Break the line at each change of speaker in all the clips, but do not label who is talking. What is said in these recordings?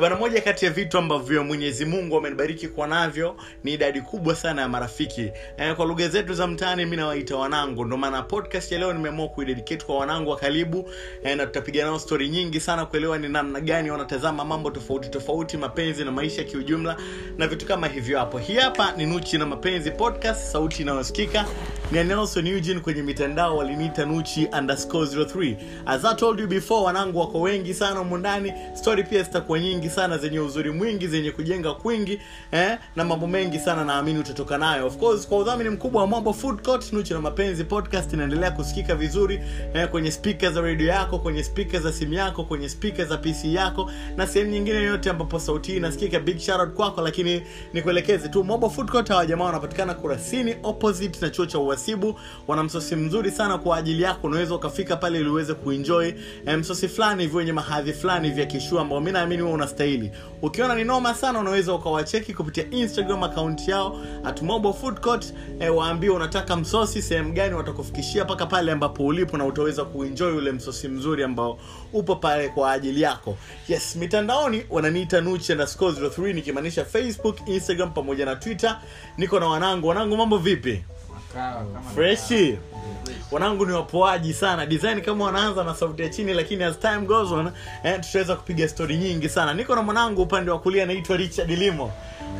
bana moja kati ya vitu ambavyo mwenyezi mungu amenibariki kwa navyo ni idadi kubwa sana ya marafiki. E, kwa lugha zetu za mtaani mi nawaita wanangu. Ndo maana podcast ya leo nimeamua kuidedicate kwa wanangu wa karibu. E, na tutapiga nao stori nyingi sana kuelewa ni namna gani wanatazama mambo tofauti tofauti mapenzi na maisha kiujumla na vitu kama hivyo hapo. Hii hapa ni nuchi na mapenzi podcast sauti inayosikika nelson eugene kwenye mitandao waliniita nuchi underscore 03 as i told you before wanangu wako wengi sana mundani story pia zitakuwa nyingi sana zenye uzuri mwingi zenye kujenga kwingi eh, na mambo mengi sana naamini utatoka nayo. Of course kwa udhamini mkubwa wa mambo food court nuchi na mapenzi podcast inaendelea kusikika vizuri eh, kwenye spika za redio yako kwenye spika za simu yako kwenye spika za pc yako na sehemu nyingine yoyote ambapo sauti hii inasikika. Big shout kwako lakini nikuelekeze tu mambo food court hawa jamaa wanapatikana kurasini opposite na chuo cha uhasibu wana msosi mzuri sana kwa ajili yako. Unaweza ukafika pale ili uweze kuenjoy eh, msosi fulani hivyo wenye mahadhi fulani vya kishua ambao mi naamini huwa unastahili. Ukiona ni noma sana unaweza ukawacheki kupitia instagram account yao at mobile food court. E, waambie unataka msosi sehemu gani watakufikishia mpaka pale ambapo ulipo na utaweza kuenjoy ule msosi mzuri ambao upo pale kwa ajili yako. Yes mitandaoni wananiita nuchi underscore 03 nikimaanisha facebook instagram pamoja na twitter. Niko na wanangu. Wanangu mambo vipi freshi. wanangu ni wapoaji sana. Design kama wanaanza na sauti ya chini lakini as time goes on eh, tutaweza kupiga stori nyingi sana. Niko na mwanangu upande wa kulia anaitwa richard limo.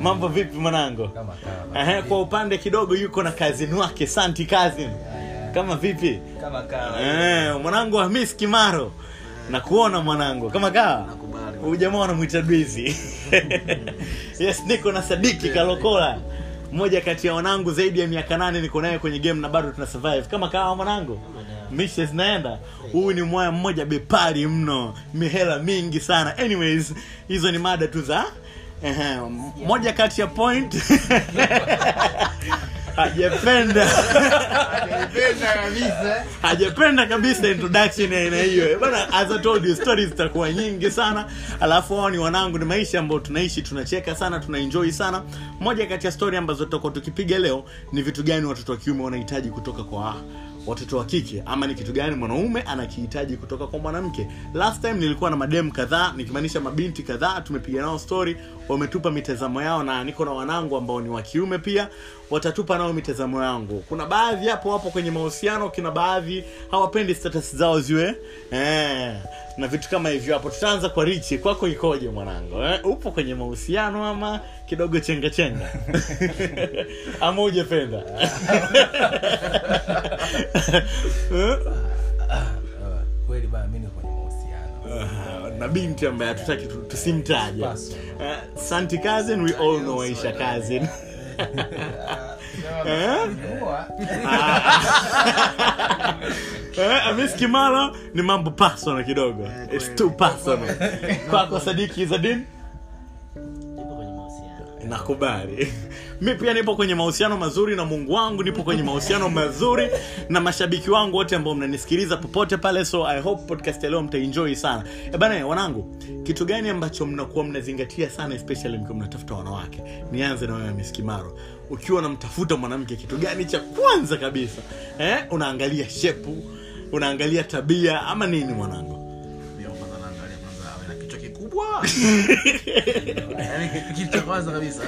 Mambo vipi mwanangu? Eh, kwa upande kidogo yuko na kazini wake santi kazin kama vipi?
Kama kawa.
Eh, mwanangu hamis kimaro. Na kuona mwanangu. Kama kawa? Huyu jamaa wanamwita busy yes niko na sadiki kalokola mmoja kati ya wanangu zaidi ya miaka nane niko naye kwenye game na bado tuna survive. Kama kawa mwanangu? Mishe zinaenda huyu ni mwaya mmoja bepari mno. Mihela mingi sana. Anyways hizo ni mada tu za moja kati ya point hajapenda. Hajapenda kabisa. Introduction ya aina hiyo. Bana as I told you stories zitakuwa nyingi sana. Alafu hao ni wanangu ni maisha ambayo tunaishi tunacheka sana tunaenjoy sana. Moja kati ya story ambazo tutakuwa tukipiga leo ni vitu gani watoto wa kiume wanahitaji kutoka kwa watoto wa kike? Ama ni kitu gani mwanaume anakihitaji kutoka kwa mwanamke? Last time nilikuwa na madem kadhaa nikimaanisha mabinti kadhaa tumepiga nao story. Wametupa mitazamo yao na niko na wanangu ambao ni wa kiume pia watatupa nao mitazamo yangu. Kuna baadhi hapo wapo kwenye mahusiano kina baadhi hawapendi status zao ziwe eh, na vitu kama hivyo hapo. Tutaanza kwa richi kwako ikoje mwanangu eh? upo kwenye mahusiano ama kidogo chenga chenga? Ama ujapenda
kweli bana mi niko kwenye mahusiano.
Na binti ambaye hatutaki tu- tusimtaje. Eh, santi cousin we all know aisha cousin Eh? Eh, Amis Kimara ni mambo personal kidogo. It's too personal. Kwako sadiki zadin nakubali. Mi pia nipo kwenye mahusiano mazuri na mungu wangu nipo kwenye mahusiano mazuri na mashabiki wangu wote ambao mnanisikiliza popote pale so i hope podcast leo mtaenjoy sana. E wanangu kitu gani ambacho mnakuwa mnazingatia sana especially mkiwa mnatafuta wanawake? Nianze na wewe miskimaro ukiwa unamtafuta mwanamke kitu gani cha kwanza kabisa eh? unaangalia shepu unaangalia tabia ama nini mwanangu
kitu cha kwanza kabisa.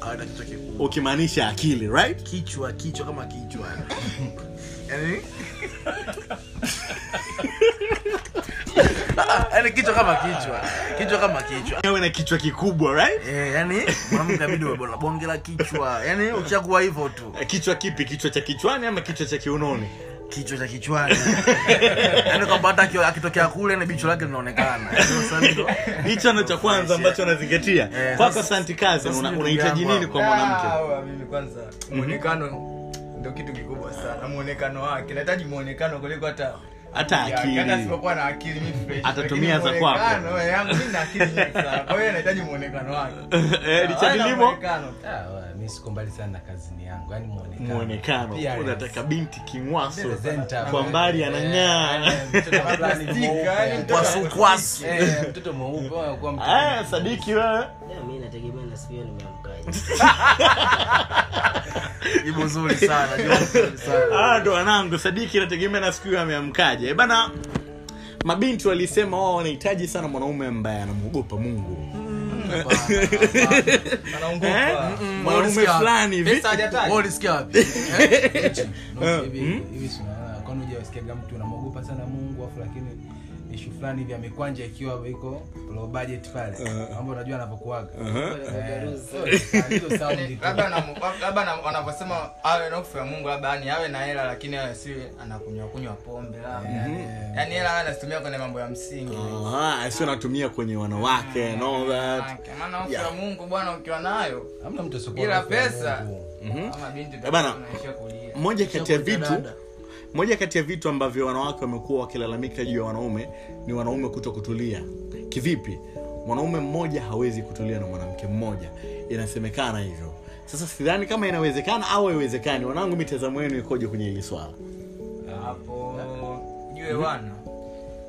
Awe na kichwa kikubwa.
Ukimaanisha akili right?
Kichwa kichwa kama kichwa. Yaani? Yaani kichwa kama kichwa. Kichwa kama kichwa.
Awe na kichwa kikubwa right?
Eh, yani mwanamke bonge la kichwa. Yani ukishakuwa hivyo tu.
Kichwa kipi? Kichwa cha kichwani ama kichwa cha kiunoni
kichwa cha kichwani. Yani kwamba hata akitokea kule na bicho lake linaonekana. Ndio
hicho ndo cha kwanza ambacho anazingatia.
Eh,
kwako santi kazi unahitaji nini kwa mwanamke?
Ah, mimi kwanza mwonekano ndo kitu kikubwa sana. Mwonekano wake nahitaji mwonekano kuliko hata
hata
Ya,
akili.
hata sipokuwa na akili.
Atatumia za
kwakoyangu eh, yangu mimi na akili nyingi sana. Kwa hiyo nahitaji mwonekano wake.
Eh, Richard
Hana
Limo
muonekano.
Ah, wa- mi siko mbali sana na kazini yangu yani muonekano
muonekano unataka binti kingwaso kwa mbali anang'aa.
Eh, mtoto mweupe. Eh, mtoto mweupe
sadiki wewe.
Mi nategemea na siku nimeamkaje.
Jibu zuri sana jibu zuri sana.
Ah, ndo wanangu sadiki nategemea na siku hiyo ameamkaje. Eh, bana mabinti walisema wao wanahitaji sana mwanaume ambaye anamwogopa mungu.
anaongopa
mwanaume fulani hivi
pesa hajataja
Wewe ulisikia wapi Eh?
Hivi kwani mtu unamwogopa sana mungu afu lakini ishu fulani hivi amekwanja ikiwa iko low budget pale. Mambo unajua anavyokuaga sound tu.
labda wanavyosema awe nofu ya mungu labda yani awe na hela lakini awe si anakunywa kunywa pombe labda. Yani hela anazitumia kwenye mambo ya msingi.
Aha, sio natumia kwenye wanawake and all that.
Maana hofu ya mungu bwana ukiwa nayo
hamna mtu
Ila pesa. Kama binti
Eh, bana.
unaishia kulia.
moja kati ya vitu
Dada.
Moja kati ya vitu ambavyo wanawake wamekuwa wakilalamika juu ya wanaume ni wanaume kuto kutulia kivipi? Mwanaume mmoja hawezi kutulia na mwanamke mmoja. Inasemekana hivyo. Sasa sidhani kama inawezekana au haiwezekani. Wanangu mitazamo yenu ikoje kwenye hili swala?
Hapo jue wana.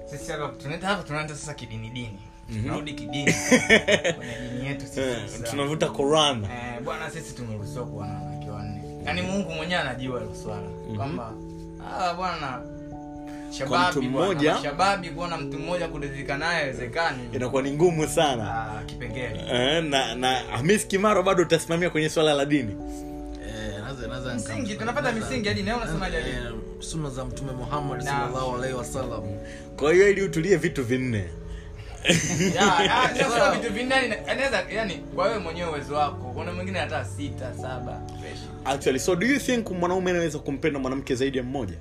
Sisi hapa tunaenda hapa tunaenda sasa kidini dini tunarudi kidini. Kwenye dini yetu sisi
Eh, tunavuta Quran.
Eh, bwana sisi tumeruhusiwa kuwa na wanawake wanne. Yaani mungu mwenyewe anajua hilo swala kwamba ah, bwana.
Mtu
shababi
mmoja-
shababi kuona mtu mmoja kuridhika naye haiwezekani.
inakuwa ni ngumu sana.
Ah, kipengele.
Eh, na na hamis kimaro bado utasimamia kwenye swala la dini?
Eh,
Msingi, tunapata misingi hadi leo unasema.
Eh, sunna za mtume muhammad sallallahu alaihi wasallam.
Kwa hiyo ili utulie vitu vinne.
Vitu vinne anaweza yani kwa wewe mwenyewe uwezo wako. Kuna mwingine hata sita saba
actually so do you think mwanaume anaweza kumpenda mwanamke zaidi ya mmoja?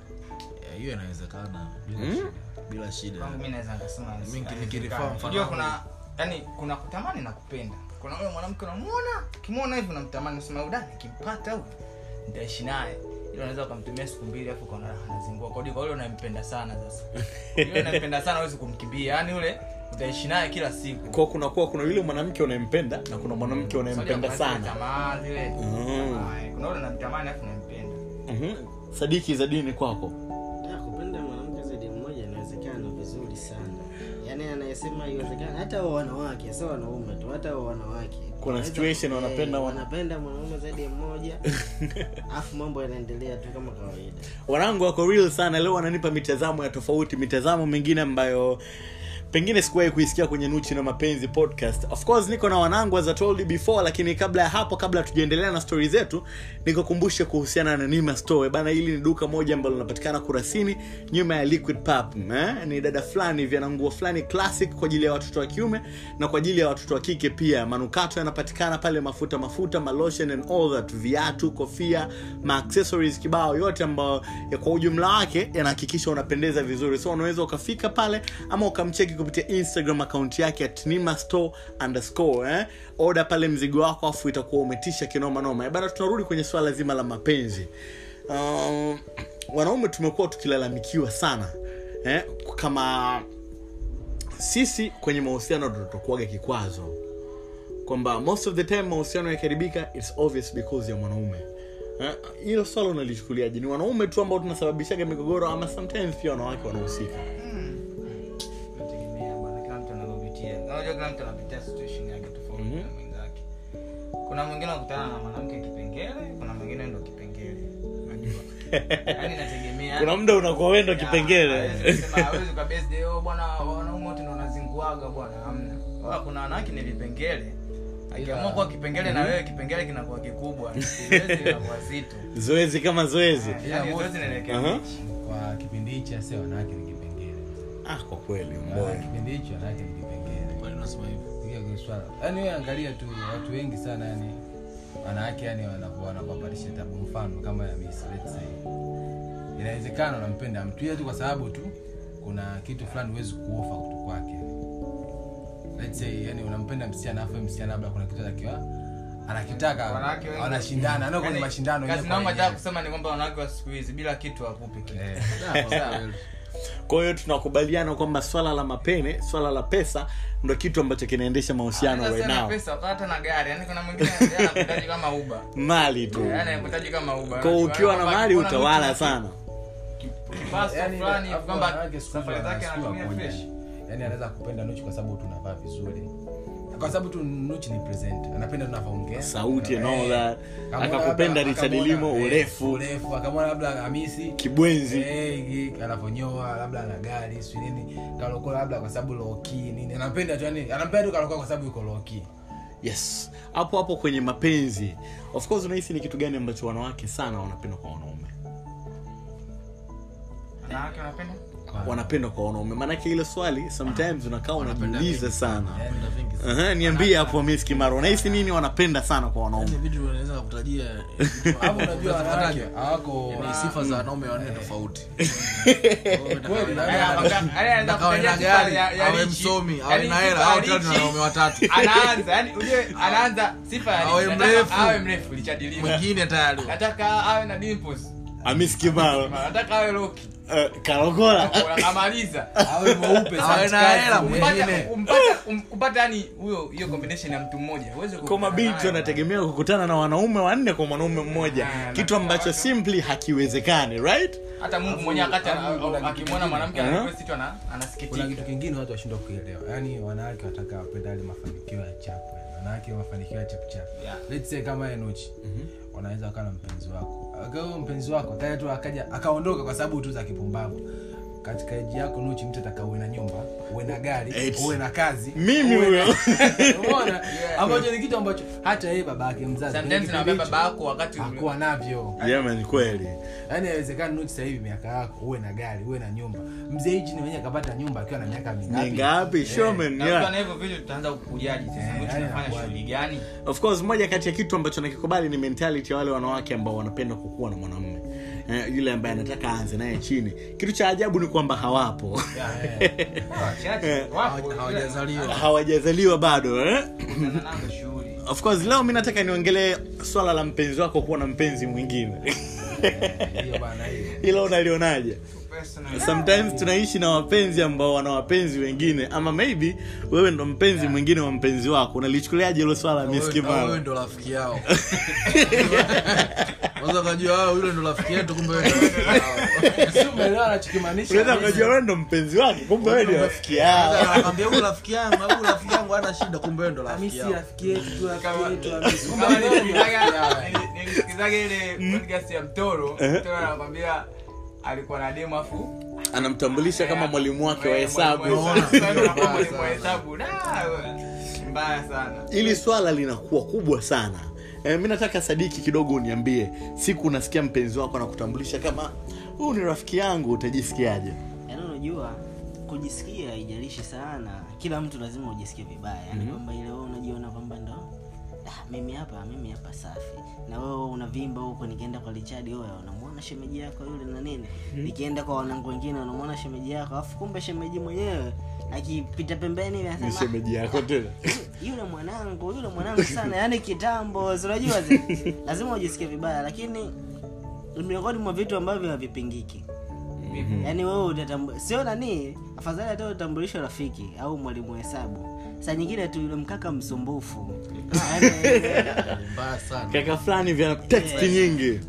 Hiyo yeah, inawezekana bila
hmm?
shida. bila shida.
Kwangu mimi naweza nikasema
nikirifaa mfano
kuna yani kuna kutamani na kupenda. Kuna ule mwanamke unamuona ukimwona hivi unamtamani unasema udani nikimpata huyu nitaishi naye. Ile unaweza ukamtumia siku mbili afu ukaona anazingua. Kodi kwa ule unampenda sana sasa. Ule unampenda sana awezi kumkimbia. Yani yule utaishi naye kila siku.
Kwa kunakuwa kuna yule mwanamke unayempenda na kuna mwanamke unayempenda sana. Mm.
eh, unampenda.
Mhm. sadiki za dini kwako?
Kupenda mwanamke zaidi mmoja inawezekana vizuri sana. Yaani anayesema iwezekana hata wa wanawake sio wanaume tu hata wa wanawake.
Kuna situation
eh,
wanapenda wana-
wanapenda mwanaume zaidi ya mmoja afu mambo yanaendelea tu kama kawaida.
Wanangu wako real sana leo wananipa mitazamo ya tofauti mitazamo mingine ambayo pengine sikuwahi kuisikia kwenye nuchi na mapenzi podcast. Of course niko na wanangu as I told you before lakini kabla ya hapo kabla tujaendelea na stori zetu nikakumbushe kuhusiana na nima store bana hili ni duka moja ambalo linapatikana kurasini nyuma ya liquid pap eh? ni dada fulani hivi ana nguo fulani classic kwa ajili ya watoto wa kiume na kwa ajili ya watoto wa kike pia. Manukato yanapatikana pale mafuta mafuta malotion and all that. Viatu kofia maaccessories kibao yote ambayo kwa ujumla wake yanahakikisha unapendeza vizuri. So unaweza ukafika pale ama ukamcheki kupitia instagram akaunti yake at nima store underscore eh? oda pale mzigo wako afu itakuwa umetisha kinomanoma Eh, bana tunarudi kwenye swala zima la mapenzi. Um, wanaume tumekuwa tukilalamikiwa sana eh? kama sisi kwenye mahusiano ndo tutakuwaga kikwazo. Kwamba most of the time mahusiano yakiharibika its obvious because ya mwanaume. Eh, hilo swala unalichukuliaje? Ni wanaume tu ambao tunasababishaga migogoro ama sometimes pia wanawake wanahusika
Unajua kila mtu anapitia situation yake tofauti
Mhm.
na mwenzake. Kuna mwingine akutana na mwanamke kipengele, kuna mwingine ndo kipengele. Unajua. Yaani
kuna muda unakuwa wendo kipengele
day, "Oh, bwana wanaume wote ndo bwana hamna kuna wanawake ni vipengele akiamua kuwa kipengele na wewe kipengele kinakuwa kikubwa zoezi zito
zoezi kama zoezi
Yaani
Aha.
bichi.
kwa kipindi hichi ase wanawake ni kipengele
ah, kwa kweli
kipindi hichi wanawake ni kipengele
Unasema hivyo?
Swala. Yaani wewe angalia tu watu wengi sana yani wanawake yani wanapo- tabu. Mfano kama ya Miss let's say. Inawezekana unampenda mtu ila tu kwa sababu tu kuna kitu fulani huwezi kuofa kutu kwake. Let's say yani unampenda msichana afu msichana labda kuna kitu akiwa anakitaka
Wanawake wengi-
wanashindana nao kwenye
Yaani,
mashindano
kazi kusema ni kwamba wanawake wa siku hizi bila kitu hakupi kitu.
kwa hiyo tunakubaliana kwamba swala la mapene swala la pesa ndo kitu ambacho kinaendesha mahusiano
Anaweza
right now
pesa na gari yani kuna mwingine kama uba
mali tu.
Yani kama uba
kwa ukiwa na mali utawala sana.
kipasto
Yaani, yaani anaweza kupenda nuchi kwa sababu tunavaa vizuri kwa sababu tu nuchi ni present. Anapenda tunavyoongea
Sauti and all
Eh,
that. Akakupenda Richard Limo,
eh,
urefu.
urefu. Akamwona labda hamisi.
Kibwenzi.
Hey, anavyonyoa labda ana gari si nini. Kalokola labda kwa sababu loki nini. Anapenda tu yani anampenda tu kalokola kwa sababu yuko loki
yes. Hapo hapo kwenye mapenzi. Of course unahisi ni kitu gani ambacho wanawake sana wanapenda kwa wanaume?
Wanawake wanapenda
wanapenda kwa wanaume. Maanake ile swali sometimes unakaa unajiuliza sana.
Sana.
Niambie hapo Miss Kimaro unahisi nini wanapenda sana kwa wanaume?
Yaani eh, sifa za wanaume wanne tofauti. Awe na gari awe msomi awe na hela au tatu na wanaume watatu.
Anaanza yani ujue anaanza sifa ya
Awe mrefu.
awe mrefu lichadiliwa
mwingine tayari.
Nataka awe na dimples
Ah, Miss
nataka awe roki
Karogola.
Unamaliza
awe mweupe
Awe hela,
kumpata
Mwingine.
kumpata kupata yani huyo hiyo combination ya mtu mmoja. Uweze
kwa mabinti wanategemea kukutana na wanaume wanne kwa mwanaume mmoja.
Ah,
kitu ambacho simply hakiwezekani right?
Hata Mungu mwenyewe
kitu
akimwona mwanamke
kuna
anasikitika
kitu kingine watu washindwa kuelewa. Yaani wanawake wataka wapenda yale mafanikio ya chapu wanawake mafanikio ya chapuchapu
Yeah.
let's say kama enuchi wanaweza wakawa na mpenzi wako. Akawa mpenzi wako tayari tu akaja akaondoka kwa sababu tu za kipumbavu katika eji yako nuchi mtu ataka uwe na nyumba uwe na gari uwe na kazi
mimi huyo.
umeona? Ambacho ni kitu ambacho hata yeye baba yake mzazi
sometimes
kipindi
baba yako wakati
hakuwa navyo.
Jamani kweli.
Yaani haiwezekani nuchi sasa hivi miaka yako uwe na gari uwe na nyumba. Mzee hichi ni mwenyewe akapata nyumba akiwa na miaka mingapi?
Mingapi showman
na
yeah.
na hivyo vitu tutaanza kukujaji sasa
Eh,
mtu
yani
shughuli gani?
Of course moja kati ya kitu ambacho nakikubali ni mentality ya wale wanawake ambao wanapenda kukuwa na mwanamume eh, yule ambaye anataka aanze naye chini. Kitu cha ajabu ni kwamba hawapo.
Hawajazaliwa.
hawajazaliwa bado eh? Of course leo mi nataka niongelee swala la mpenzi wako kuwa na mpenzi mwingine. Ila unalionaje sometimes tunaishi na wapenzi ambao wana wapenzi wengine ama maybe wewe ndo mpenzi mwingine wa mpenzi wako. Unalichukuliaje hilo swala
ndo rafiki yao. Unaweza ukajua "Ah, ndo rafiki yetu kumbe wewe ndo rafiki yao."
si umeelewa anachokimaanisha?
Unaweza ukajua wewe ndo mpenzi wake kumbe ni rafiki
ile podcast ya mtoro mtoro anakwambia alikuwa na demu afu
anamtambulisha kama mwalimu wake wa
Eh,
hesabu.
mbaya sana.
ili swala linakuwa kubwa sana. E, mi nataka sadiki kidogo uniambie. Siku unasikia mpenzi wako anakutambulisha kama huu ni rafiki yangu utajisikiaje?
Yaani unajua kujisikia haijalishi sana. Kila mtu lazima ujisikie vibaya. Yaani kwamba ile wewe unajiona kwamba ndo mimi hapa mimi hapa safi. Na wewe unavimba huko nikienda kwa lichadi wewe unamwona shemeji yako yule na nini? Nikienda kwa wanangu wengine unamwona shemeji yako alafu kumbe shemeji mwenyewe akipita pembeni anasema
shemeji yako tena
yule mwanangu yule mwanangu sana yani kitambo unajua zi- lazima ujisikie vibaya lakini ni miongoni mwa vitu ambavyo havipingiki. Yaani wewe utatambu- sio nani afadhali hata utambulisho rafiki au mwalimu wa hesabu saa nyingine tu yule mkaka msumbufu. Yaani,
mbaya sana.
Kaka fulani vya text nyingi.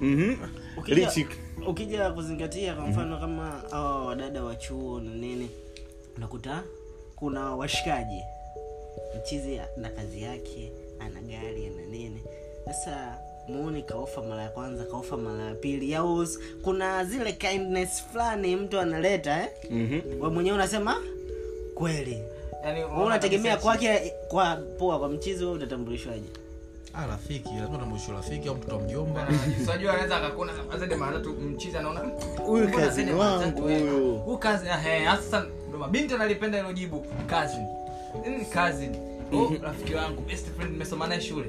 Mhm.
ukija, ukija kuzingatia kwa mfano kama hawa wadada wa chuo na nini unakuta kuna washikaji. Mchizi na kazi yake ana gari ana nini. Sasa muuni kaofa mara ya kwanza kaofa mara ya pili. Au kuna zile kindness fulani mtu analeta eh?
Mhm.
we mwenyewe unasema kweli
yani
unategemea kwake kwa poa kwa mchizi wewe utatambulishwaje
ah rafiki lazima tambulisho rafiki au mtoto wa mjomba.
Unajua anaweza akakuna mchizi anaona
Huyu wangu huyu.
huyu eh, mabinti analipenda hilo jibu kazi. Nini cousin oh rafiki wangu best friend nimesoma naye shule.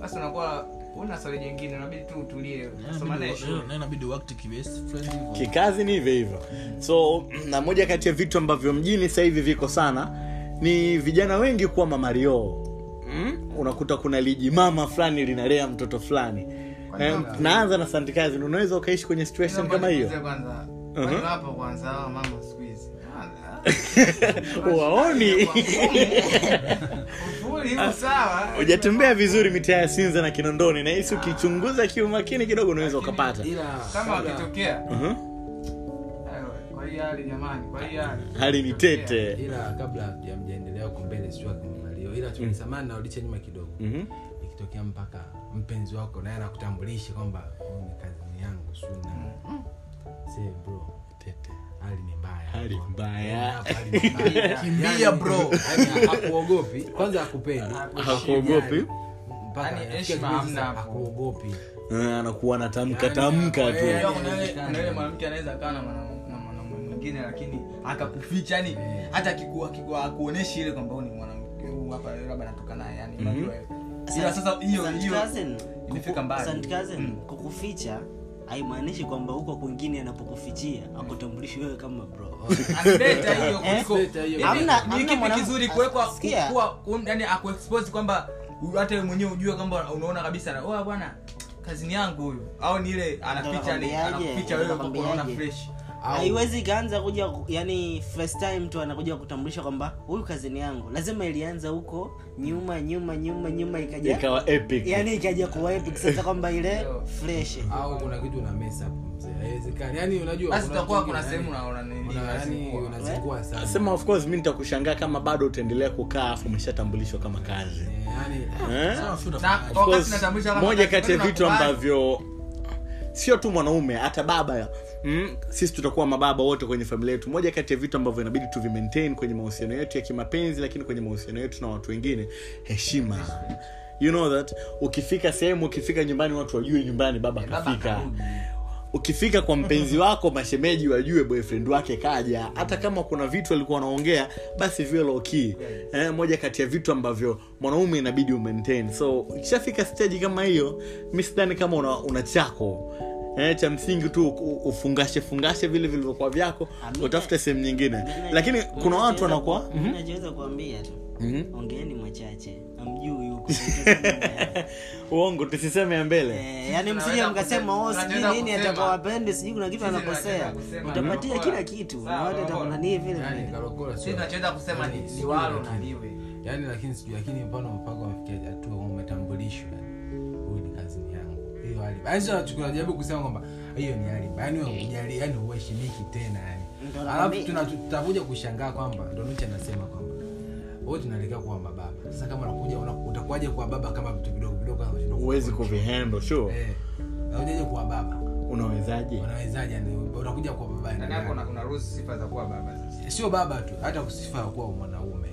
Basi unakuwa una swali jingine unabidi tu utulie unasoma naye shule.
na inabidi wakati kibest friend hivyo.
Kikazi ni hivyo hivyo. So na moja kati ya vitu ambavyo mjini sasa hivi viko sana ni vijana wengi kuwa mamario mm? unakuta kuna liji mama fulani linalea mtoto fulani. Eh, naanza na santikazi unaweza ukaishi kwenye situation kama hiyo?
Hizi.
Waoni. Hujatembea vizuri mitaa ya sinza na kinondoni na hisi ukichunguza kiumakini kidogo unaweza ukapata.
ila
kama wakitokea
Mhm.
Hali jamani kwa hii hali.
Hali ni tete.
Ila kabla hamjaendelea huko mbele sijua kama malio ila tulisamani narudisha nyuma kidogo.
Mhm.
ikitokea mpaka mpenzi wako naye anakutambulisha kwamba "Huyu ni kazini yangu suna se bro.
Tete.
hali ni mbaya.
Hali hali mbaya.
Kimbia, bro.
Yaani hakuogopi. Kwanza hakupendi.
Hakuogopi.
mpaka
Yaani
hakuogopi.
Eh, anakuwa anatamka
Yaani,
tamka
eh,
tu.
kuna yule- mwanamke anaweza kaa na mwana- na mwanamume mwingine lakini akakuficha yani hata akikuwa akikuwa akuoneshi ile kwamba ni mwanamke hapa labda natoka naye yani unajua ila sasa hiyo hiyo imefika mbali. Mm.
kukuficha haimaanishi kwamba huko kwingine anapokufichia akutambulishi wewe kama bro.
Unbeta hiyo kuliko
Beta hiyo.
Hivi,
Hamna-
ni
hamna
kipi
mwanam-
kizuri kuwekwa
Sikia.
yani akuexpose kwamba hata mwenyewe ujue kwamba unaona kabisa na oh bwana kazini yangu huyu. Au ni ile anaficha ni anakuficha wewe
unaona
fresh
haiwezi ikaanza kuja yani first time tu anakuja kutambulisha kwamba huyu kazini yangu. Lazima ilianza huko nyuma nyuma nyuma nyuma ikaja
ikawa epic.
Yani ikaja kuwa epic. Sasa kwamba ile fresh.
Au kuna kitu una mess up mzee? Haiwezekani. Yani unajua
basi
kuna
kuna sehemu unaona nini
yani
unazingua.
unazingua sana.
Sema of course mi nitakushangaa kama bado utaendelea kukaa afu umeshatambulishwa kama kazi.
Eh, yani
Eh? Moja kati ya vitu ambavyo sio tu mwanaume hata baba mm, sisi tutakuwa mababa wote kwenye familia yetu. Moja kati ya vitu ambavyo inabidi tu maintain kwenye mahusiano yetu ya kimapenzi lakini kwenye mahusiano yetu na watu wengine heshima. You know that? Ukifika sehemu ukifika nyumbani watu wajue nyumbani baba kafika ukifika kwa mpenzi wako mashemeji wajue boyfriend wake kaja. Hata kama kuna vitu alikuwa anaongea basi viwe loki eh, moja kati ya vitu ambavyo mwanaume inabidi umaintain. So ukishafika stage kama hiyo mi sidhani kama una, una chako eh, cha msingi tu ufungashe fungashe vile vilivyokuwa vyako utafute sehemu nyingine.
Mimi
lakini kuna watu wanakuwa
ku- mimi nachoweza kuambia tu.
Mhm.
ongeeni machache amjui huko.
Uongo. Tusiseme ya mbele.
Eh, yani msije mkasema oh sijui nini atakuwa wapendi sijui kuna kitu anakosea. utapatia kila kitu. Na watu vile
lakini sijui lakini mfano mpaka wafikia hatua umetambulishwa hiyo aliba yani sio nachukua jaribu kusema kwamba hiyo ni aliba yani wewe yani uheshimiki tena yani alafu tutakuja kushangaa kwamba ndo Nuchi anasema kwamba wewe tunaelekea kuwa mababa. Sasa kama unakuja una- utakuwaje kuwa baba kama vitu vidogo vidogo kama
huwezi
kucontrol?
sure
eh. Unakujaje kuwa baba?
Unawezaje?
Unawezaje? Yani unakuja kwa baba
ndani
yani
yako kuna kuna ruhusa sifa za kuwa baba sasa?
Sio baba tu hata kusifa ya kuwa mwanaume.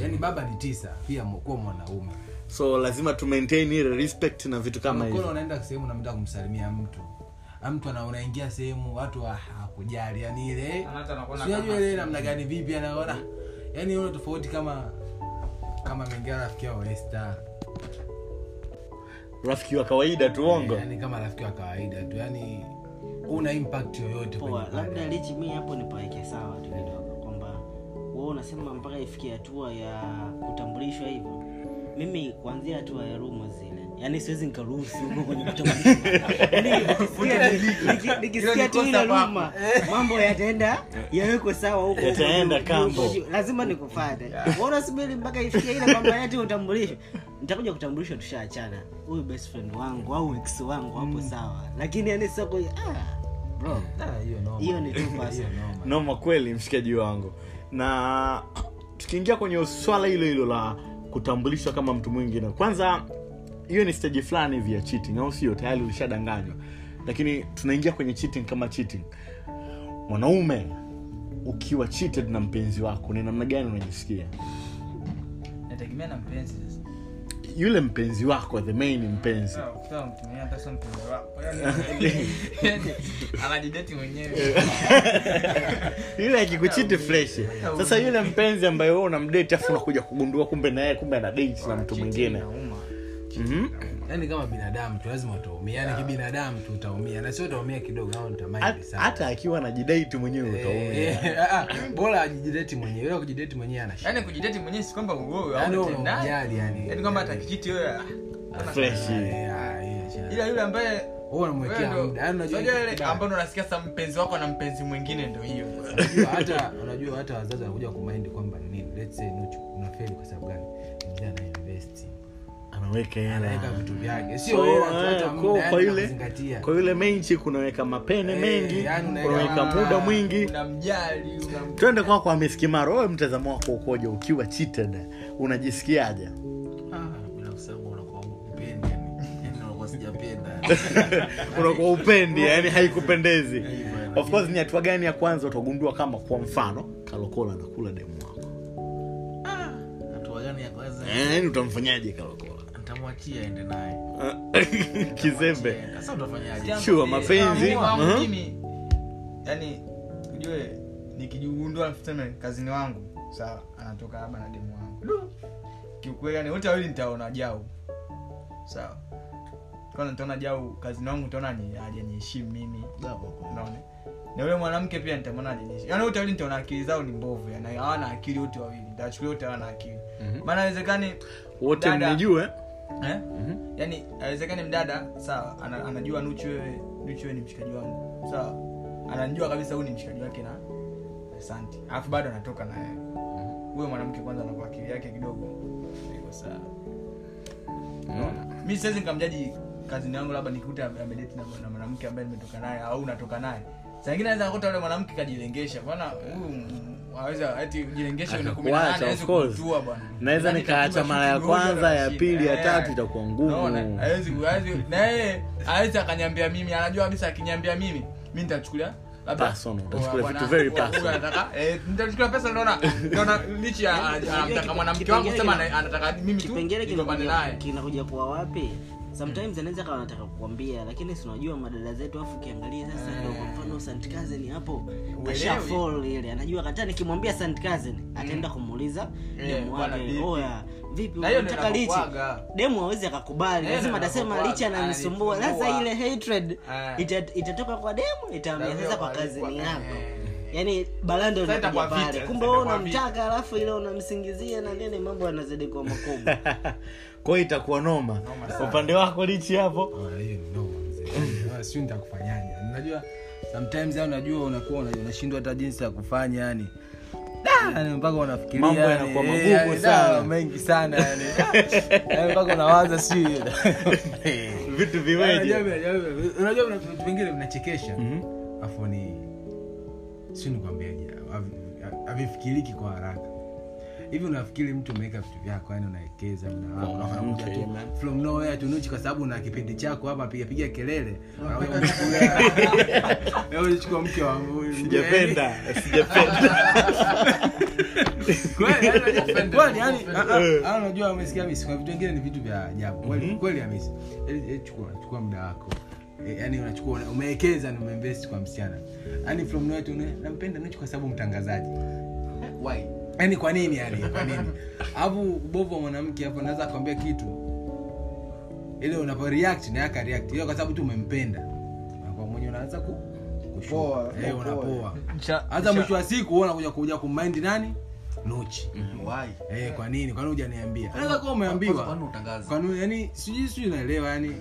Yaani baba ni tisa pia kuwa mwanaume
so lazima tu maintain ile respect na vitu kama hivyo.
unaenda sehemu namtaka kumsalimia mtu. Ah, mtu anaingia sehemu watu wa- hawakujali yani ile sijajua ile namna gani vipi anaona. Yani una tofauti kama kama mengia rafiki yao Esther
rafiki wa kawaida tu ongo
yani kama rafiki wa kawaida tu. Yani una impact yoyote
labda lichi mi hapo nipaweke sawa tu kidogo kwamba wewe unasema mpaka ifikie hatua ya kutambulishwa hivyo mimi kuanzia hatua ya rumo zile. Yani siwezi nikaruhusu huko kwenye Yaani nikisikia tu- ile ruma mambo yataenda yawekwe sawa huko.
Yataenda kambo.
lazima nikufate. Wewe unasubiri mpaka ifikie ile kwamba yati utambulisho nitakuja kutambulisha tushaachana. Huyu best friend wangu au ex wangu hapo sawa. Lakini yani sio ah bro.
Ah, hiyo
ni tu basi.
Noma.
noma kweli mshikaji wangu. Na tukiingia kwenye swala hilo hilo la kutambulishwa kama mtu mwingine. Kwanza hiyo ni stage fulani hivi ya cheating au sio? Tayari ulishadanganywa. Lakini tunaingia kwenye cheating kama cheating. Mwanaume ukiwa cheated na mpenzi wako ni namna gani unajisikia?
Nategemea na mpenzi sasa
yule mpenzi wako the main mpenzi.
Wako. Yaani- yaani, mwenyewe.
Yule akikuchiti fresh. Sasa yule mpenzi ambaye wewe unamdate afu unakuja kugundua kumbe na yeye kumbe ana date na mtu mwingine.
Inauma.
Yaani kama binadamu tu lazima utaumia. Yaani kibinadamu tu utaumia. Na sio utaumia kidogo au sana.
hata akiwa anajidate mwenyewe utaumia.
Eh, ah, ah, bora ajijideti mwenyewe. Ila kujideti mwenyewe ana
yaani kujideti mwenyewe si kwamba uoe au
wewe yani
yani. Kwamba atakichiti wewe ah,
fresh.
Eh,
ila yule ambaye
Wewe
wewe
unamwekea muda. Yaani
unasikia mpenzi wako na mpenzi mwingine ndo hiyo.
Hata unajua hata wazazi wanakuja kumaindi kwamba nini. Let's say unafeli kwa sababu gani
anaweka hela.
Vitu vyake. Sio
eh, kwa- kwa yule kwa yule menchi kunaweka mapene
Eh,
mengi
yani unaweka-
unaweka muda mwingi. twende kwako ameskimaro wewe mtazamo wako ukoja ukiwa cheated? Unajisikiaje?
Ah, unakuwa upendi yani.
Haikupendezi. Of course ni hatua gani ya kwanza utagundua kama kwa mfano kalokola anakula demu wako?
Kwanza?
Eh, utamfanyaje kalokola
ntamwachia ende naye.
Kizembe.
Sasa utafanyaje?
Sure, mapenzi.
mimi
Mhm.
yani ujue nikijigundua tuseme kazini wangu sawa anatoka labda na demu wangu. Kiukweli yani wote wawili nitaona jau. Sawa. Kwanza nitaona jau kazini wangu nitaona ni hajaniheshimu mimi. Unaona? Na yule mwanamke pia nitamwona hajaniheshimu yani wote wawili nitaona akili zao ni mbovu yani hawana akili wote wawili. Nitawachukulia wote hawana akili. Maana haiwezekani
wote
Dada.
mnijue
eh? yani haiwezekani mdada sawa ana, anajua nuchu wewe nuchu wewe ni mshikaji wangu. Sawa anajua kabisa huyu ni mshikaji wake na asante alafu bado anatoka na yeye huyo mwanamke kwanza anakuwa akili yake kidogo. Iko sawa mi siwezi nikamjaji kazini yangu labda nikute amedeti na na mwanamke ambaye nimetoka naye au natoka naye. Saa ingine naweza kukuta yule mwanamke kajilengesha. Bwana huyu
naweza
Yaani
nikaacha mara ya kwanza ya pili ya tatu itakuwa ngumu.
Na yeye hawezi akanyambia mimi. Anajua kabisa akinyambia mimi mi nitachukulia eh, nitachukulia pesa naona naona lichi anamtaka mwanamke wangu
Kipengele
sema anataka mimi tu
kipengele
nigombane
kinakuja
naye.
kinakuja kuwa wapi sometimes anaweza kawa anataka kukwambia lakini si unajua madada zetu afu ukiangalia sasa ndo kwa mfano Sant cousin hapo kasha fall ile anajua kata nikimwambia Sant cousin ataenda kumuuliza
Eh,
demu wake oya vipi
Na
unataka lichi? demu hawezi akakubali
Eh,
lazima atasema lichi ananisumbua. Sasa ile hatred
Eh.
itatoka kwa demu itaambia sasa kwa kazini yako. yaani pale. kumbe wewe unamtaka alafu ile unamsingizia na nini mambo yanazidi kuwa makubwa
kwa hiyo itakuwa noma. Upande wako lichi hapo.
Mzee. Ah, sijui nitakufanyaje? Unajua sometimes yani unajua unakuwa unashindwa hata jinsi ya kufanya yani mpaka unafikiria
yanakuwa
eh, mengi sana yani mpaka unawaza si.
Vitu
Unajua-
viweje
unajua- unajua vitu vingine vinachekesha.
Mhm.
afu ni si nikwambiaje havifikiriki kwa haraka hivi unafikiri mtu umeweka vitu vyako yani unawekeza muda wako tu from nowhere to nuchi kwa sababu una kipindi chako hapa piga piga kelele. Wewe unachukua mke wa
sijapenda sijapenda.
Kweli, yani unajua- kweli, yani, unajua umesikia misi kuna vitu vingine ni vitu vya ajabu. Kweli kweli amisi chukua chukua muda wako. Eh, yani unachukua una- umewekeza na umeinvest kwa msichana. Yani from nowhere tu nampenda nuchi kwa sababu mtangazaji.
Why?
Yani kwa nini yani? Kwa nini? Alafu ubovu wa mwanamke hapo naweza kuambia kitu. Ile unapo react na yaka react hiyo kwa sababu tu umempenda. Kwa mwenye unaanza ku
kushoa
eh
poa.
unapoa. Hata mwisho wa siku wewe unakuja kuja kumind nani? Nuchi.
Why?
eh kwa nini? Kwa nini hujaniambia? Anaweza kuwa
umeambiwa.
umeambiwa
nini utangaza
kwa nini? Yani sijui sijui naelewa yani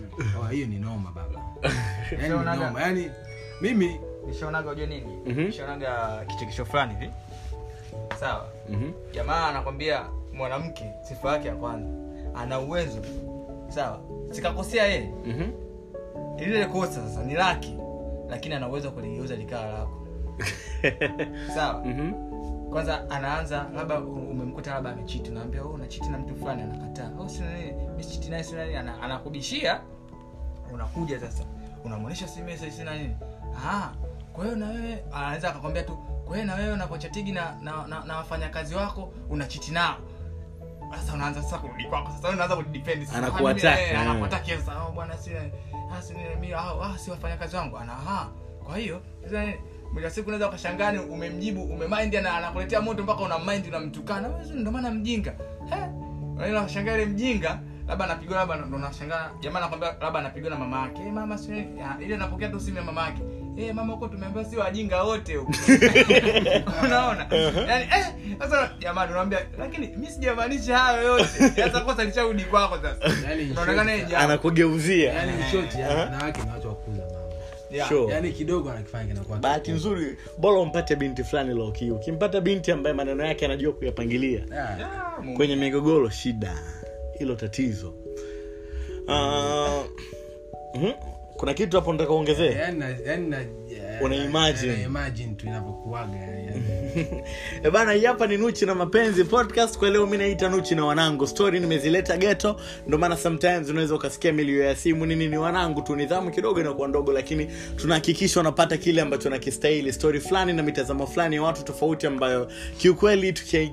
oh hiyo ni noma baba. Yani ni noma. Yani mimi
nishaonaga unajua nini?
Mhm.
nishaonaga kichekesho fulani hivi sawa?
Mhm.
jamaa anakwambia mwanamke sifa yake ya kwanza ana uwezo. Sawa? Sikakosea yeye.
Mhm.
lile kosa sasa ni lake lakini ana uwezo kuligeuza likawa lako. Sawa?
Mhm.
kwanza anaanza labda umemkuta labda amechiti unaambia oh, unachiti na mtu fulani anakataa. Oh, sina sichiti naye sina nini. Ana, anakubishia unakuja sasa unamwonyesha simesa sina nini. Ah kwa hiyo na wewe anaweza akakwambia tu hiyo na wewe unapochatigi na na, na, na wafanyakazi wako unachiti nao. Sasa unaanza sasa kurudi kwako. Sasa unaanza kudepend sasa
Anakuattack,
mimi, eh, anakuattack sasa. Oh bwana si ah mimi ah, ah si wafanyakazi wangu. Ana kwa hiyo sasa mwisho siku unaweza ukashangani umemjibu umemind na anakuletea moto mpaka una mind unamtukana. Ndio maana mjinga. Eh unaona ile mjinga labda anapigwa labda ndo nashangaa jamaa anakwambia labda anapigwa na mama yake. Mama si ile anapokea tu simu ya mama yake eh mama huko tumeambiwa si wajinga wote huko. Unaona? Yani eh sasa jamani unaambia lakini mimi sijamaanisha hayo yote. Sasa kosa lishaudi kwako sasa.
Yani
unaonekana yeye jamaa.
Anakugeuzia.
Yani shoti short yani wanawake ni watu wa
Yeah.
Sure.
yani kidogo anakifanya kinakuwa
bahati nzuri bora umpate binti fulani loki ukimpata binti ambaye maneno yake anajua kuyapangilia
yeah. yeah,
kwenye migogoro shida. Hilo tatizo. Ah, mhm. Kuna kitu hapo nataka uongezee?
Yani yani na-
Una imagine.
Na imagine tu inavyokuwaga yani.
E bana hii hapa ni nuchi na mapenzi podcast. Kwa leo mi naita nuchi na wanangu. Story nimezileta geto ndo maana sometimes unaweza ukasikia milio ya simu. Nini ni wanangu? Tu nidhamu kidogo inakuwa ndogo lakini tunahakikisha unapata kile ambacho nakistahili story fulani na mitazamo fulani ya watu tofauti ambayo kiukweli tuki-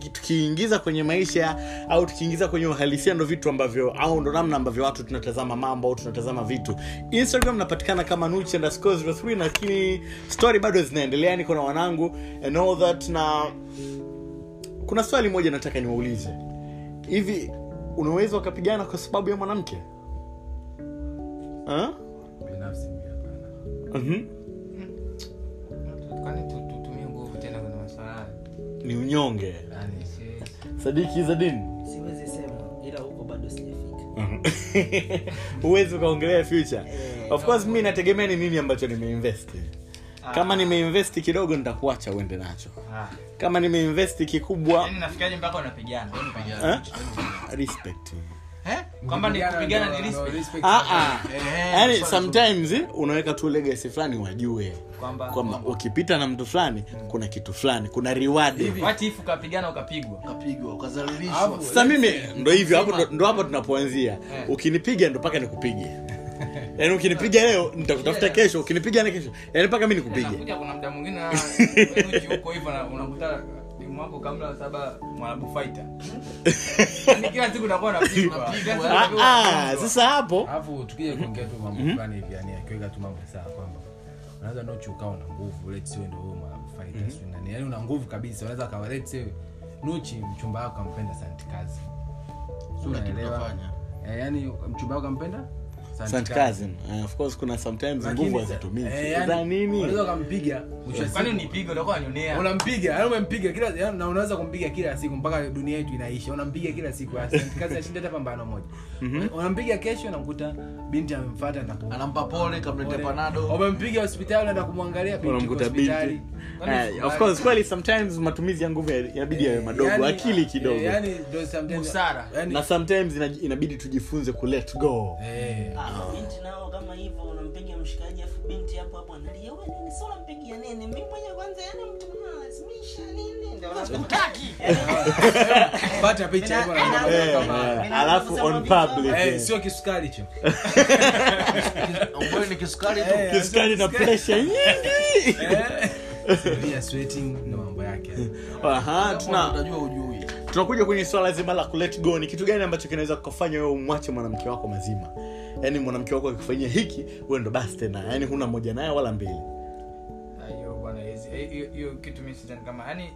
kwenye maisha au tukiingiza kwenye uhalisia ndo vitu ambavyo au ndo namna ambavyo watu tunatazama mambo au tunatazama vitu. Instagram napatikana kama nuchi underscore 03 lakini story bado zinaendelea niko na wanangu and all that na kuna swali moja nataka niwaulize. Hivi unaweza ukapigana kwa sababu ya mwanamke?
Binafsi.
Mhm. ni unyonge.
Siwezi.
sadiki zadin
siwezi sema ila huko bado sijafika.
Huwezi ukaongelea future. Of course mi nategemea ni nini ambacho nimeinvest kama nimeinvesti kidogo nitakuacha uende nacho.
Ah.
kama nimeinvesti kikubwa
Yaani nafikaje mpaka unapigana
eh? respect.
Eh?
Ah, ah.
Eh,
yaani sometimes eh, unaweka tu legacy fulani wajue.
Kwamba
ukipita na mtu fulani kuna kitu fulani kuna reward.
What if ukapigana ukapigwa?
Ukapigwa ukazalilishwa.
Alafu-
sasa mimi ndo hivyo hapo ndo- ndo hapo tunapoanzia.
Eh.
ukinipiga ndo mpaka nikupige yaani ukinipiga leo nitakutafuta kesho ukinipiga na kesho. Yaani mpaka mi nikupige.
Kuna mda mwingine hivyo unakuta saba fighter. Yaani kila siku
Ah, ah, sasa hapo.
Alafu tukija kuongea tu mambo fulani hivi yani akiweka tu mambo sawa kwamba unaweza nochuka una nguvu let's say ndio mwana fighter sio nani. Yani una nguvu kabisa unaweza kawa let's say nuchi mchumba wako ampenda santi kazi. Sio unaelewa? eh, yani mchumba wako ampenda
Eh, of course kuna sometimes nguvu
eh,
utakuwa unanionea?
Unampiga umempiga kila na unaweza kumpiga kila siku mpaka dunia yetu inaisha. Unampiga kila siku kazi ashinda hata pambano moja. Unampiga kesho namkuta binti amemfata na
anampa pole kamletea panado.
Umempiga hospitali naenda kumwangalia
unamkuta binti. Eh, of course kweli sometimes matumizi ya nguvu inabidi yawe madogo
Yani-
akili kidogo.
eh, yani
na sometimes inabidi tujifunze ku let go.
Eh,
Ah, binti nao kama hivyo unampiga mshikaji afu binti hapo hapo analia. Wewe nini? Sio unampigia nini? Mimi mwenyewe kwanza yani mtu mwenyewe analazimisha nini? Ndio
pata picha hivyo na
Mina-
mambo
Eh,
kama-
eh, alafu on public.
Eh,
eh.
sio kisukari hicho
ambayo ni kisukari tu.
Eh,
na pressure nyingi.
Pia sweating na mambo yake.
Aha, tuna tunakuja kwenye swala zima la kulet go. Ni kitu gani ambacho kinaweza kukafanya wewe umwache mwanamke wako mazima? Yaani mwanamke wako akifanyia hiki wewe ndo basi tena. Yaani huna moja naye wala mbili.
Ah, hiyo bwana hizi- eh, hiyo- kitu sidhani kama yani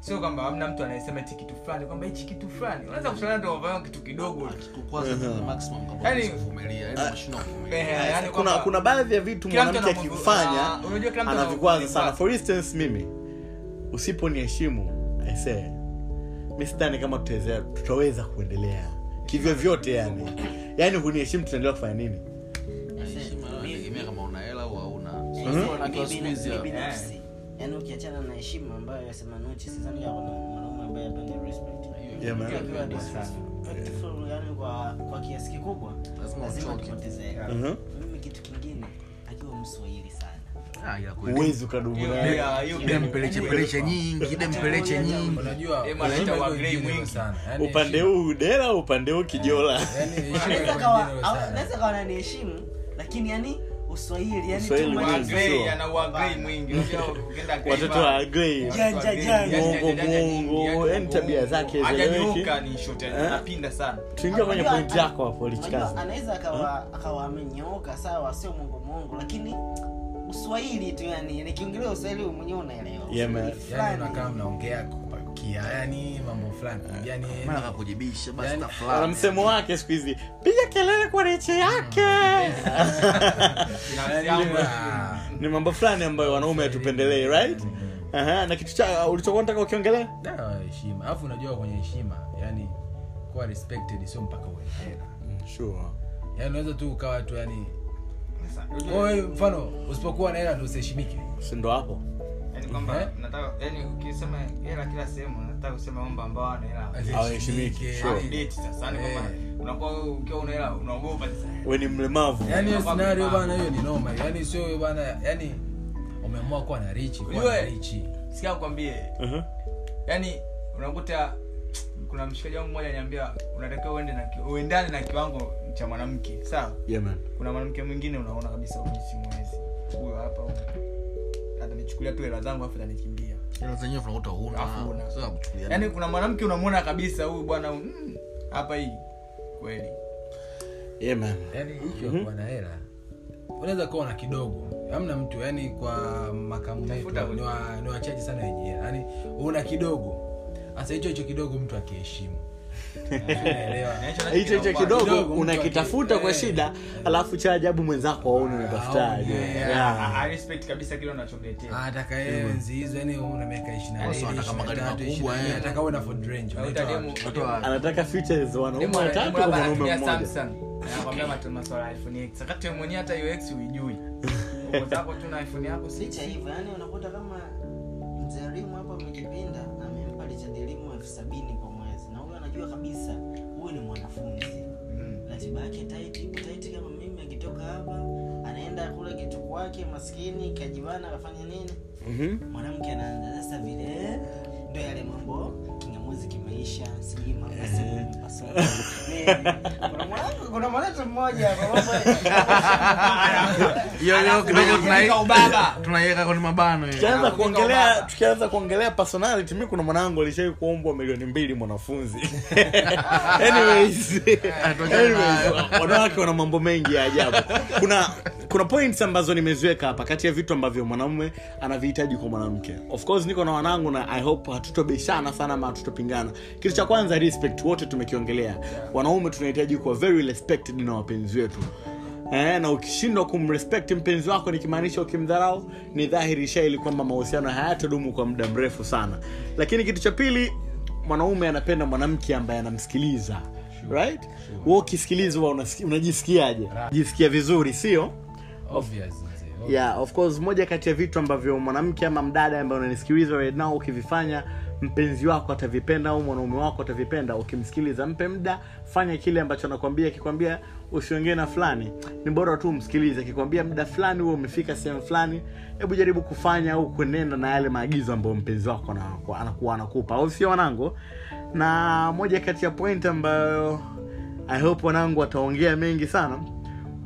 sio kwamba hamna mtu anayesema eti kitu fulani kwamba hichi kitu fulani. Unaweza kushauriana ndo wavaa kitu kidogo.
Kabla
Yaani-
kuvumilia.
Eh, yani
kuna kuna baadhi ya vitu mwanamke akifanya
ah,
anavikwaza sana. For instance mimi usiponiheshimu aisee mi sidhani kama tutaweza, tutaweza kuendelea. Kivyo vyote yani. Yani huniheshimu tutaendelea kufanya nini?
Yaani ukiachana na heshima ambayo yasema nuchi sidhani kama mwanaume ambaye apende respect. Mtu akiwa disrespectful, kwa kwa kiasi kikubwa
Lazima
Mhm.
mimi kitu kingine akiwa mswahili sana
Ah,
huwezi ukadumu
Hiyo-
naye
hiyo- hiyo-
Ile mpeleche peleche nyingi dempeleche mpeleche nyingi.
Eh.
Yaani
upande huu dela upande huu kijola.
Yaani heshima
Anaweza
iko
kawa- naniheshimu lakini yani uswahili
watoto wa
nyingi, yani
tabia zake Eh?
anapinda sana.
Tuingia kwenye
pointi
yako hapo lichikazi
anaweza akawa akawa amenyooka sawa sio mungu mungu lakini uswahili tu yani nikiongelea uswahili wewe mwenyewe unaelewa.
Yeah, man.
Yani unakaa mnaongea kupakia yani mambo fulani. Yani
Maana kakujibisha basi
Yaani-
na
ana msemo wake siku hizi piga kelele kwa reche yake.
Yangu,
Ah.
ni mambo fulani ambayo wanaume hatupendelei right? Aha, na kitu cha ulichokuwa nataka ukiongelea
heshima. Alafu unajua kwenye heshima yani kuwa respected sio mpaka uwe hela
sure.
Yani unaweza tu ukawa tu yani mfano usipokuwa na hela ndo usiheshimike
sindo hapo?
Yani kwamba
Eh?
nataka yani ukisema hela kila sehemu nataka kusema mambo ambao wana hela.
Hawaheshimiki, sure.
Sasa. Yani kwamba unakuwa ukiwa una hela unaogopa sasa.
We ni mlemavu.
Yani hiyo scenario bana hiyo ni noma yani sio bana yani umeamua kuwa na richi kuwa na richi.
sikia kwambie
Mhm.
yani unakuta kuna mshikaji wangu mmoja niambia unatakiwa uende na uendane na kiwango cha mwanamke. Sawa?
Yeah, man.
kuna mwanamke mwingine unaona kabisa huyu simwezi huyo hapa atanichukulia tu hela zangu afu atanikimbia. Yaani kuna mwanamke unamwona kabisa huyu bwana mm, hapa hii. Kweli.
Yeah, man.
yani hicho kuwa na hela unaweza kuwa na kidogo. Amna mtu yani kwa makamu ni wa- wachache sana wenye hela yani una kidogo. Hasa hicho hicho kidogo mtu akiheshimu
hicho hicho kidogo unakitafuta kwa
eh.
shida alafu cha ajabu mwenzako aone unatafutaje
Aone,
Yeah.
yeah.
I respect kabisa kile unachomletea
ataka yeye hizo yani una miaka
anataka eh.
features wanaume watatu
demu
kwa mwanaume mmoja
Samsung. Anakwambia ya iPhone X. Wakati mwenyewe hata hiyo X huijui. Zako tu na iPhone yako si
hivyo yani unakuta kama mzee elimu amejipinda anajua kabisa huyu ni mwanafunzi. Ratiba yake ipo tight kama mimi akitoka hapa anaenda kule kitu kwake maskini kajibana akafanya nini?
Mhm.
mwanamke anaanza. Sasa vile ndo yale mambo kingamuzi kimaisha sijui. Nini? Kuna mwanangu- mmoja
hiyo hiyo kidogo tunai-
Anakuweka ubaba.
tunaiweka kwenye mabano
tukianza kuongelea tukianza kuongelea personality mi kuna mwanangu alishai kuombwa milioni mbili mwanafunzi. Anyways. Anyways wanawake wana mambo mengi ya ajabu. Kuna kuna points ambazo nimeziweka hapa kati ya vitu ambavyo mwanamume anavihitaji kwa mwanamke. Of course niko na wanangu na i hope hatutobishana sana ama hatutopingana. Kitu cha kwanza respect wote tumekiongelea. Wanaume tunahitaji kuwa very respected na wapenzi wetu. Eh, na ukishindwa kumrespect mpenzi wako nikimaanisha ukimdharau ni dhahiri shaili kwamba mahusiano hayatadumu kwa muda mrefu sana. Lakini kitu cha pili mwanaume anapenda mwanamke ambaye anamsikiliza. Right? Sure. ukisikiliza unajisikiaje? Jisikia vizuri sio
Obvious, mzee.
yeah of course moja kati ya vitu ambavyo mwanamke ama mdada ambaye unanisikiliza right now ukivifanya mpenzi wako atavipenda au mwanaume wako atavipenda. Ukimsikiliza mpe mda fanya kile ambacho anakwambia akikwambia usiongee na fulani ni bora tu umsikilize. Akikwambia mda fulani huo umefika sehemu fulani hebu jaribu kufanya au kunenda na yale maagizo ambayo mpenzi wako anakuwa anakupa au sio wanangu? Na moja kati ya point ambayo i hope wanangu wataongea mengi sana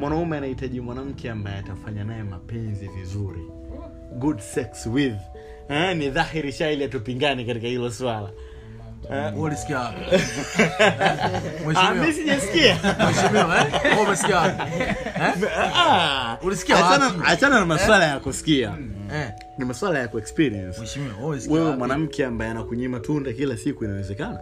mwanaume anahitaji mwanamke ambaye atafanya naye mapenzi vizuri. Good sex with. Ha, ni dhahiri shaili atupingani katika hilo swala.
Wewe ulisikia?
Ah, mi sijasikia.
Mheshimiwa, eh?
Ah, achana- na maswala ya kusikia.
Eh,
ni maswala ya kuexperience
wewe
mwanamke ambaye anakunyima tunda kila siku inawezekana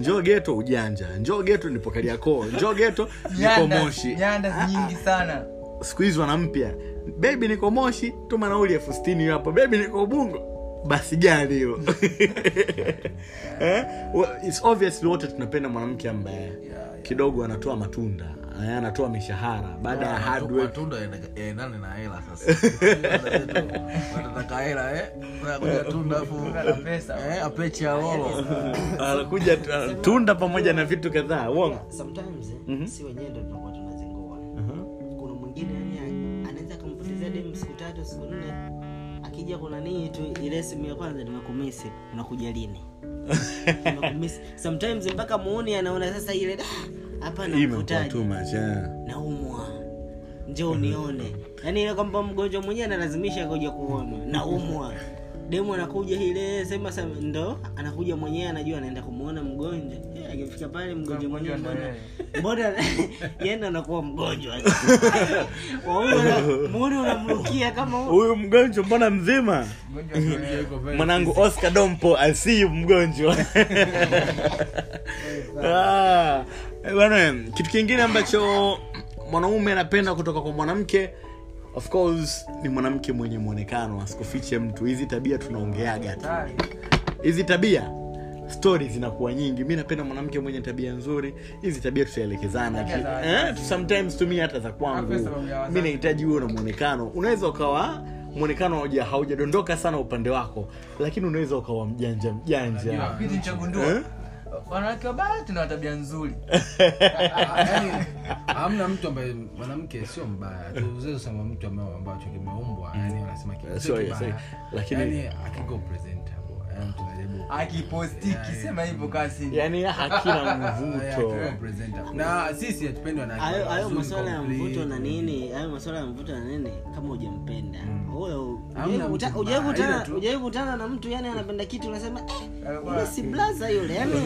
njoo geto ujanja njoo geto nipo kariakoo njoo geto niko moshi.
nyanda nyingi sana.
siku hizi wanampya bebi niko moshi tuma nauli elfu stini hapo. Bebi niko ubungo. Basi gari hilo. Eh? well, it's wote tunapenda mwanamke ambaye kidogo anatoa matunda eh, anatoa mishahara. Baada ya hard work.
matunda yaendane na hela sasa? Watataka hela eh? Tunda afu
Tunda pesa.
eh apechi ya lolo
anakuja tunda pamoja na vitu kadhaa uongo?
Sometimes si wenyewe ndo tunakuwa tunazingua kuna mwingine yani anaweza akampotezea demu siku tatu siku nne. Akija kuna nini tu ile simu ya kwanza nimekumisi unakuja lini? Sometimes mpaka muuni anaona sasa ile "Da, hapa naumwa. Njoo nione yaani ile kwamba mgonjwa mwenyewe analazimisha kuja kuona naumwa demu anakuja ile sema sema ndo anakuja mwenyewe anajua anaenda kumuona mgonjwa. Eh, akifika pale mgonjwa mwenyewe
Mgonjwa
mbona mbona yenda anakuwa mgonjwa. Wa muone unamrukia kama huyu.
mgonjwa mbona mzima? Mwanangu oscar dompo asiyu mgonjwa. Ah, bana kitu kingine ambacho mwanaume anapenda kutoka kwa mwanamke of course ni mwanamke mwenye mwonekano asikufiche mtu. Hizi tabia tunaongeaga tu. Hizi tabia stori zinakuwa nyingi. Mi napenda mwanamke mwenye tabia nzuri. Hizi tabia tutaelekezana
za
eh, sometimes tumia hata za kwangu. Mi nahitaji huo na mwonekano. Unaweza ukawa mwonekano hauja- haujadondoka sana upande wako. Lakini unaweza ukawa mjanja mjanja?
Wanawake wabaya tuna tabia nzuri.
Yaani, hamna mtu ambaye mwanamke sio mbaya. Tuweze mtu ambacho kimeumbwa. Yani wanasema.
Lakini-
akigo presentable yani tunajaribu
akipostiki sema hivyo kasi
yani hakina mvuto.
na sisi hatupendi
hayo hayo ya mvuto na nini? Hayo maswala ya mvuto na nini? Kama hujampenda.
Mbaya,
hujawahi kutana na mtu yani anapenda kitu unasema eh yule si blaza yule. Yani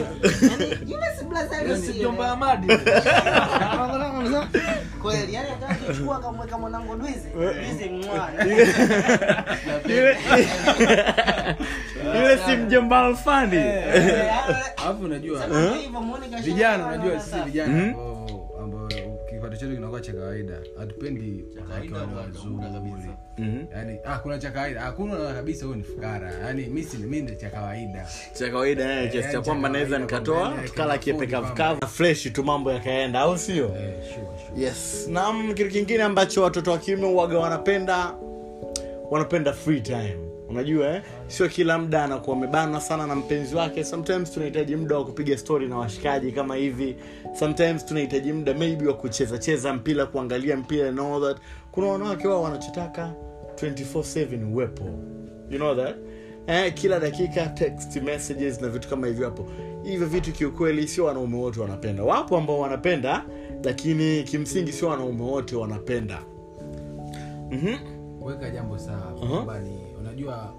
yule si blaza yule si yule.
Amadi.
Kweli yani hata akichukua akamweka mwanangu Dwizi Dwizi mwa
Yule- si mjomba alfani.
Alafu unajua
Sasa hivyo muone kasha-
vijana unajua sisi vijana ambao ambao kipato chetu kinakuwa cha kawaida. Hatupendi wazuri. yani ah kuna cha kawaida. Hakuna kabisa huyo ni fukara. Yani mimi si mimi ndio cha kawaida.
Cha kawaida eh, kiasi cha kwamba naweza nikatoa
yani
tukala
akina fundi
kiepekavukavu fresh tu mambo yakaenda au sio?
Eh
yes. Nam kitu kingine ambacho watoto wa kiume uwaga wanapenda wanapenda free time. Unajua eh? Sio kila muda anakuwa amebanwa sana na mpenzi wake. Sometimes tunahitaji muda wa kupiga story na washikaji kama hivi. Sometimes tunahitaji muda maybe wa kucheza cheza mpira kuangalia mpira and all that. Kuna wanawake wao wanachotaka 24/7 uwepo you know that? Eh, kila dakika text messages na vitu kama hivyo hapo. Hivyo vitu kiukweli sio wanaume wote wanapenda. Wapo ambao wanapenda lakini kimsingi sio wanaume wote wanapenda. Mm-hmm.
weka jambo sawa uh-huh. unajua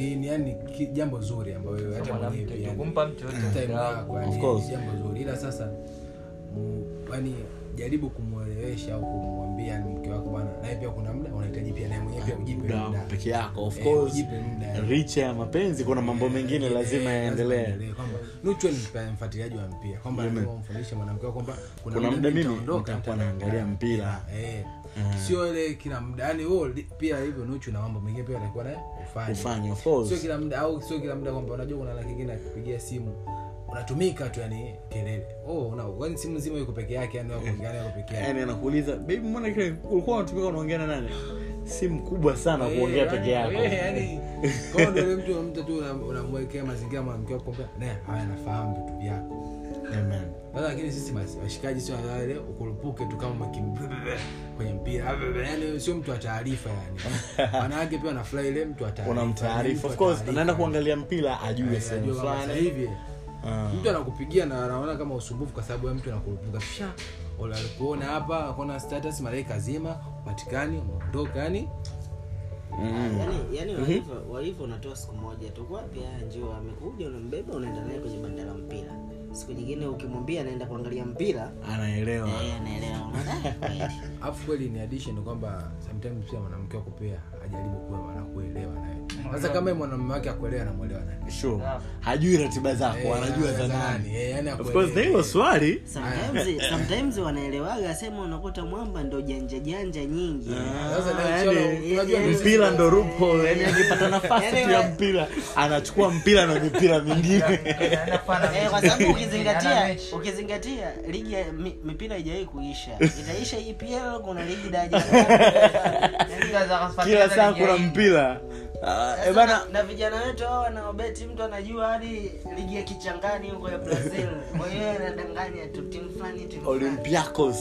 ni, ni yani jambo zuri ambayo hata mwenyewe
kumpa mtu yote
yani, jambo zuri. Ila sasa yani jaribu kumwelewesha au kumwambia ni mke wako bwana. Naye pia kuna muda unahitaji pia naye mwenyewe pia ujipe
muda peke yako of
Eh,
course.
ujipe muda
richa ya mapenzi kuna mambo mengine
Eh,
lazima
eh,
yaendelee.
kwamba Nuchu ni mfuatiliaji wa mpira. Kwamba lazima umfundishe mwanamke wako kwamba
Kuna muda mimi nitakuwa naangalia mpira.
eh sio ile kila muda yani wewe pia hivyo Nuchu na mambo mengine pia anakuwa naye ufanye. Sio kila muda au sio kila muda kwamba unajua kuna na kingine akipigia simu. Unatumika tu yani kelele. Oh na kwani simu nzima yuko peke yake yani wako ngani wako peke yake.
Yani anakuuliza baby mbona kile ulikuwa unatumika unaongea na nani? Simu kubwa sana kuongea
Eh,
peke yako.
eh, yani kwa ndio mtu mtu tu unamwekea mazingira mwanamke wako naye haya anafahamu vitu vyako. Sasa lakini sisi mas- washikaji sio wale ukurupuke tu kama makim kwenye mpira. Yani sio mtu wa taarifa yani. Wanawake pia wanafurahi ile mtu wa taarifa.
Unamtaarifa of course anaenda kuangalia mpira ajue
Eh,
sehemu fulani.
hivi
Uh.
mtu anakupigia na anaona kama usumbufu kwa sababu ya mtu anakurupuka. Sha wala alikuona hapa akuona status malaika zima patikani umeondoka yani
yani yani walivyo walivyo unatoa siku moja tu wapi? Njoo amekuja unambeba unaenda naye kwenye banda la mpira siku nyingine ukimwambia anaenda kuangalia mpira.
Anaelewa.
Eh anaelewa. "Ah, kweli."
ni addition kwamba sometimes pia mwanamke wako pia ajaribu kuwa anakuelewa naye sasa kama mwanamume wake akuelewa anamwelewa nani?
Sure. Hajui ratiba zako
hey,
anajua za nani
nani, eh, yani
of course na hilo swali.
Sometimes sometimes wanaelewaga sema unakuta mwamba ndo janja janja nyingi.
Unajua
mpira ndo loophole yani akipata nafasi tu ya mpira anachukua mpira na mipira mingine.
Eh, kwa sababu ukizingatia ukizingatia ligi mipira haijawahi kuisha. Itaisha EPL kuna ligi daraja
kila saa kuna mpira Eh, bana.
na, na vijana wetu hao wanaobeti mtu anajua hadi ligi ya kichangani huko ya brazil. Kwa hiyo anadanganya tu timu fulani timu fulani.
olympiacos.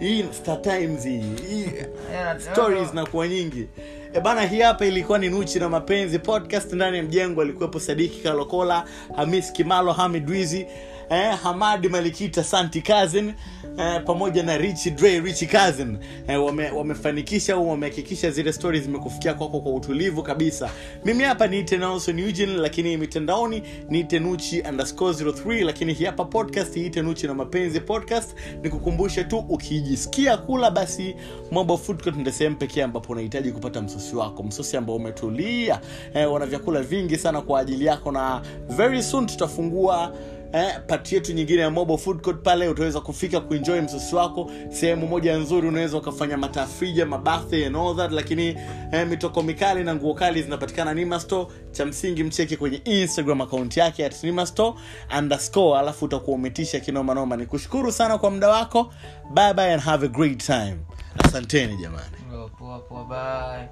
Hii star times hii. Hii stories nakuwa nyingi. E bana hii hapa ilikuwa ni nuchi na mapenzi podcast. Ndani ya mjengo alikuwepo sadiki kalokola hamis kimalo hamid wizi eh, hamadi malikita santi cousin eh, pamoja na rich dre rich cousin. Eh, wame, wamefanikisha au wamehakikisha zile stori zimekufikia kwako kwa utulivu kabisa. Mimi hapa niite nelson eugene lakini mitandaoni niite nuchi underscore 03 lakini hii hapa podcast iite nuchi na mapenzi podcast. Nikukumbushe tu ukijisikia kula basi mambo food court ndio sehemu pekee ambapo unahitaji kupata msosi wako. Msosi ambao umetulia. Eh, wana vyakula vingi sana kwa ajili yako na very soon tutafungua eh, pati yetu nyingine ya mobile food court pale utaweza kufika kuenjoy msosi wako. Sehemu moja nzuri unaweza ukafanya matafrija mabathe and all that lakini eh, mitoko mikali na nguo kali zinapatikana nimasto cha msingi mcheke kwenye instagram akaunti yake at nimasto underscore alafu utakuwa umetisha kinomanoma ni kushukuru sana kwa muda wako. Bye bye and have a great time. Asanteni jamani.
Poa poa bye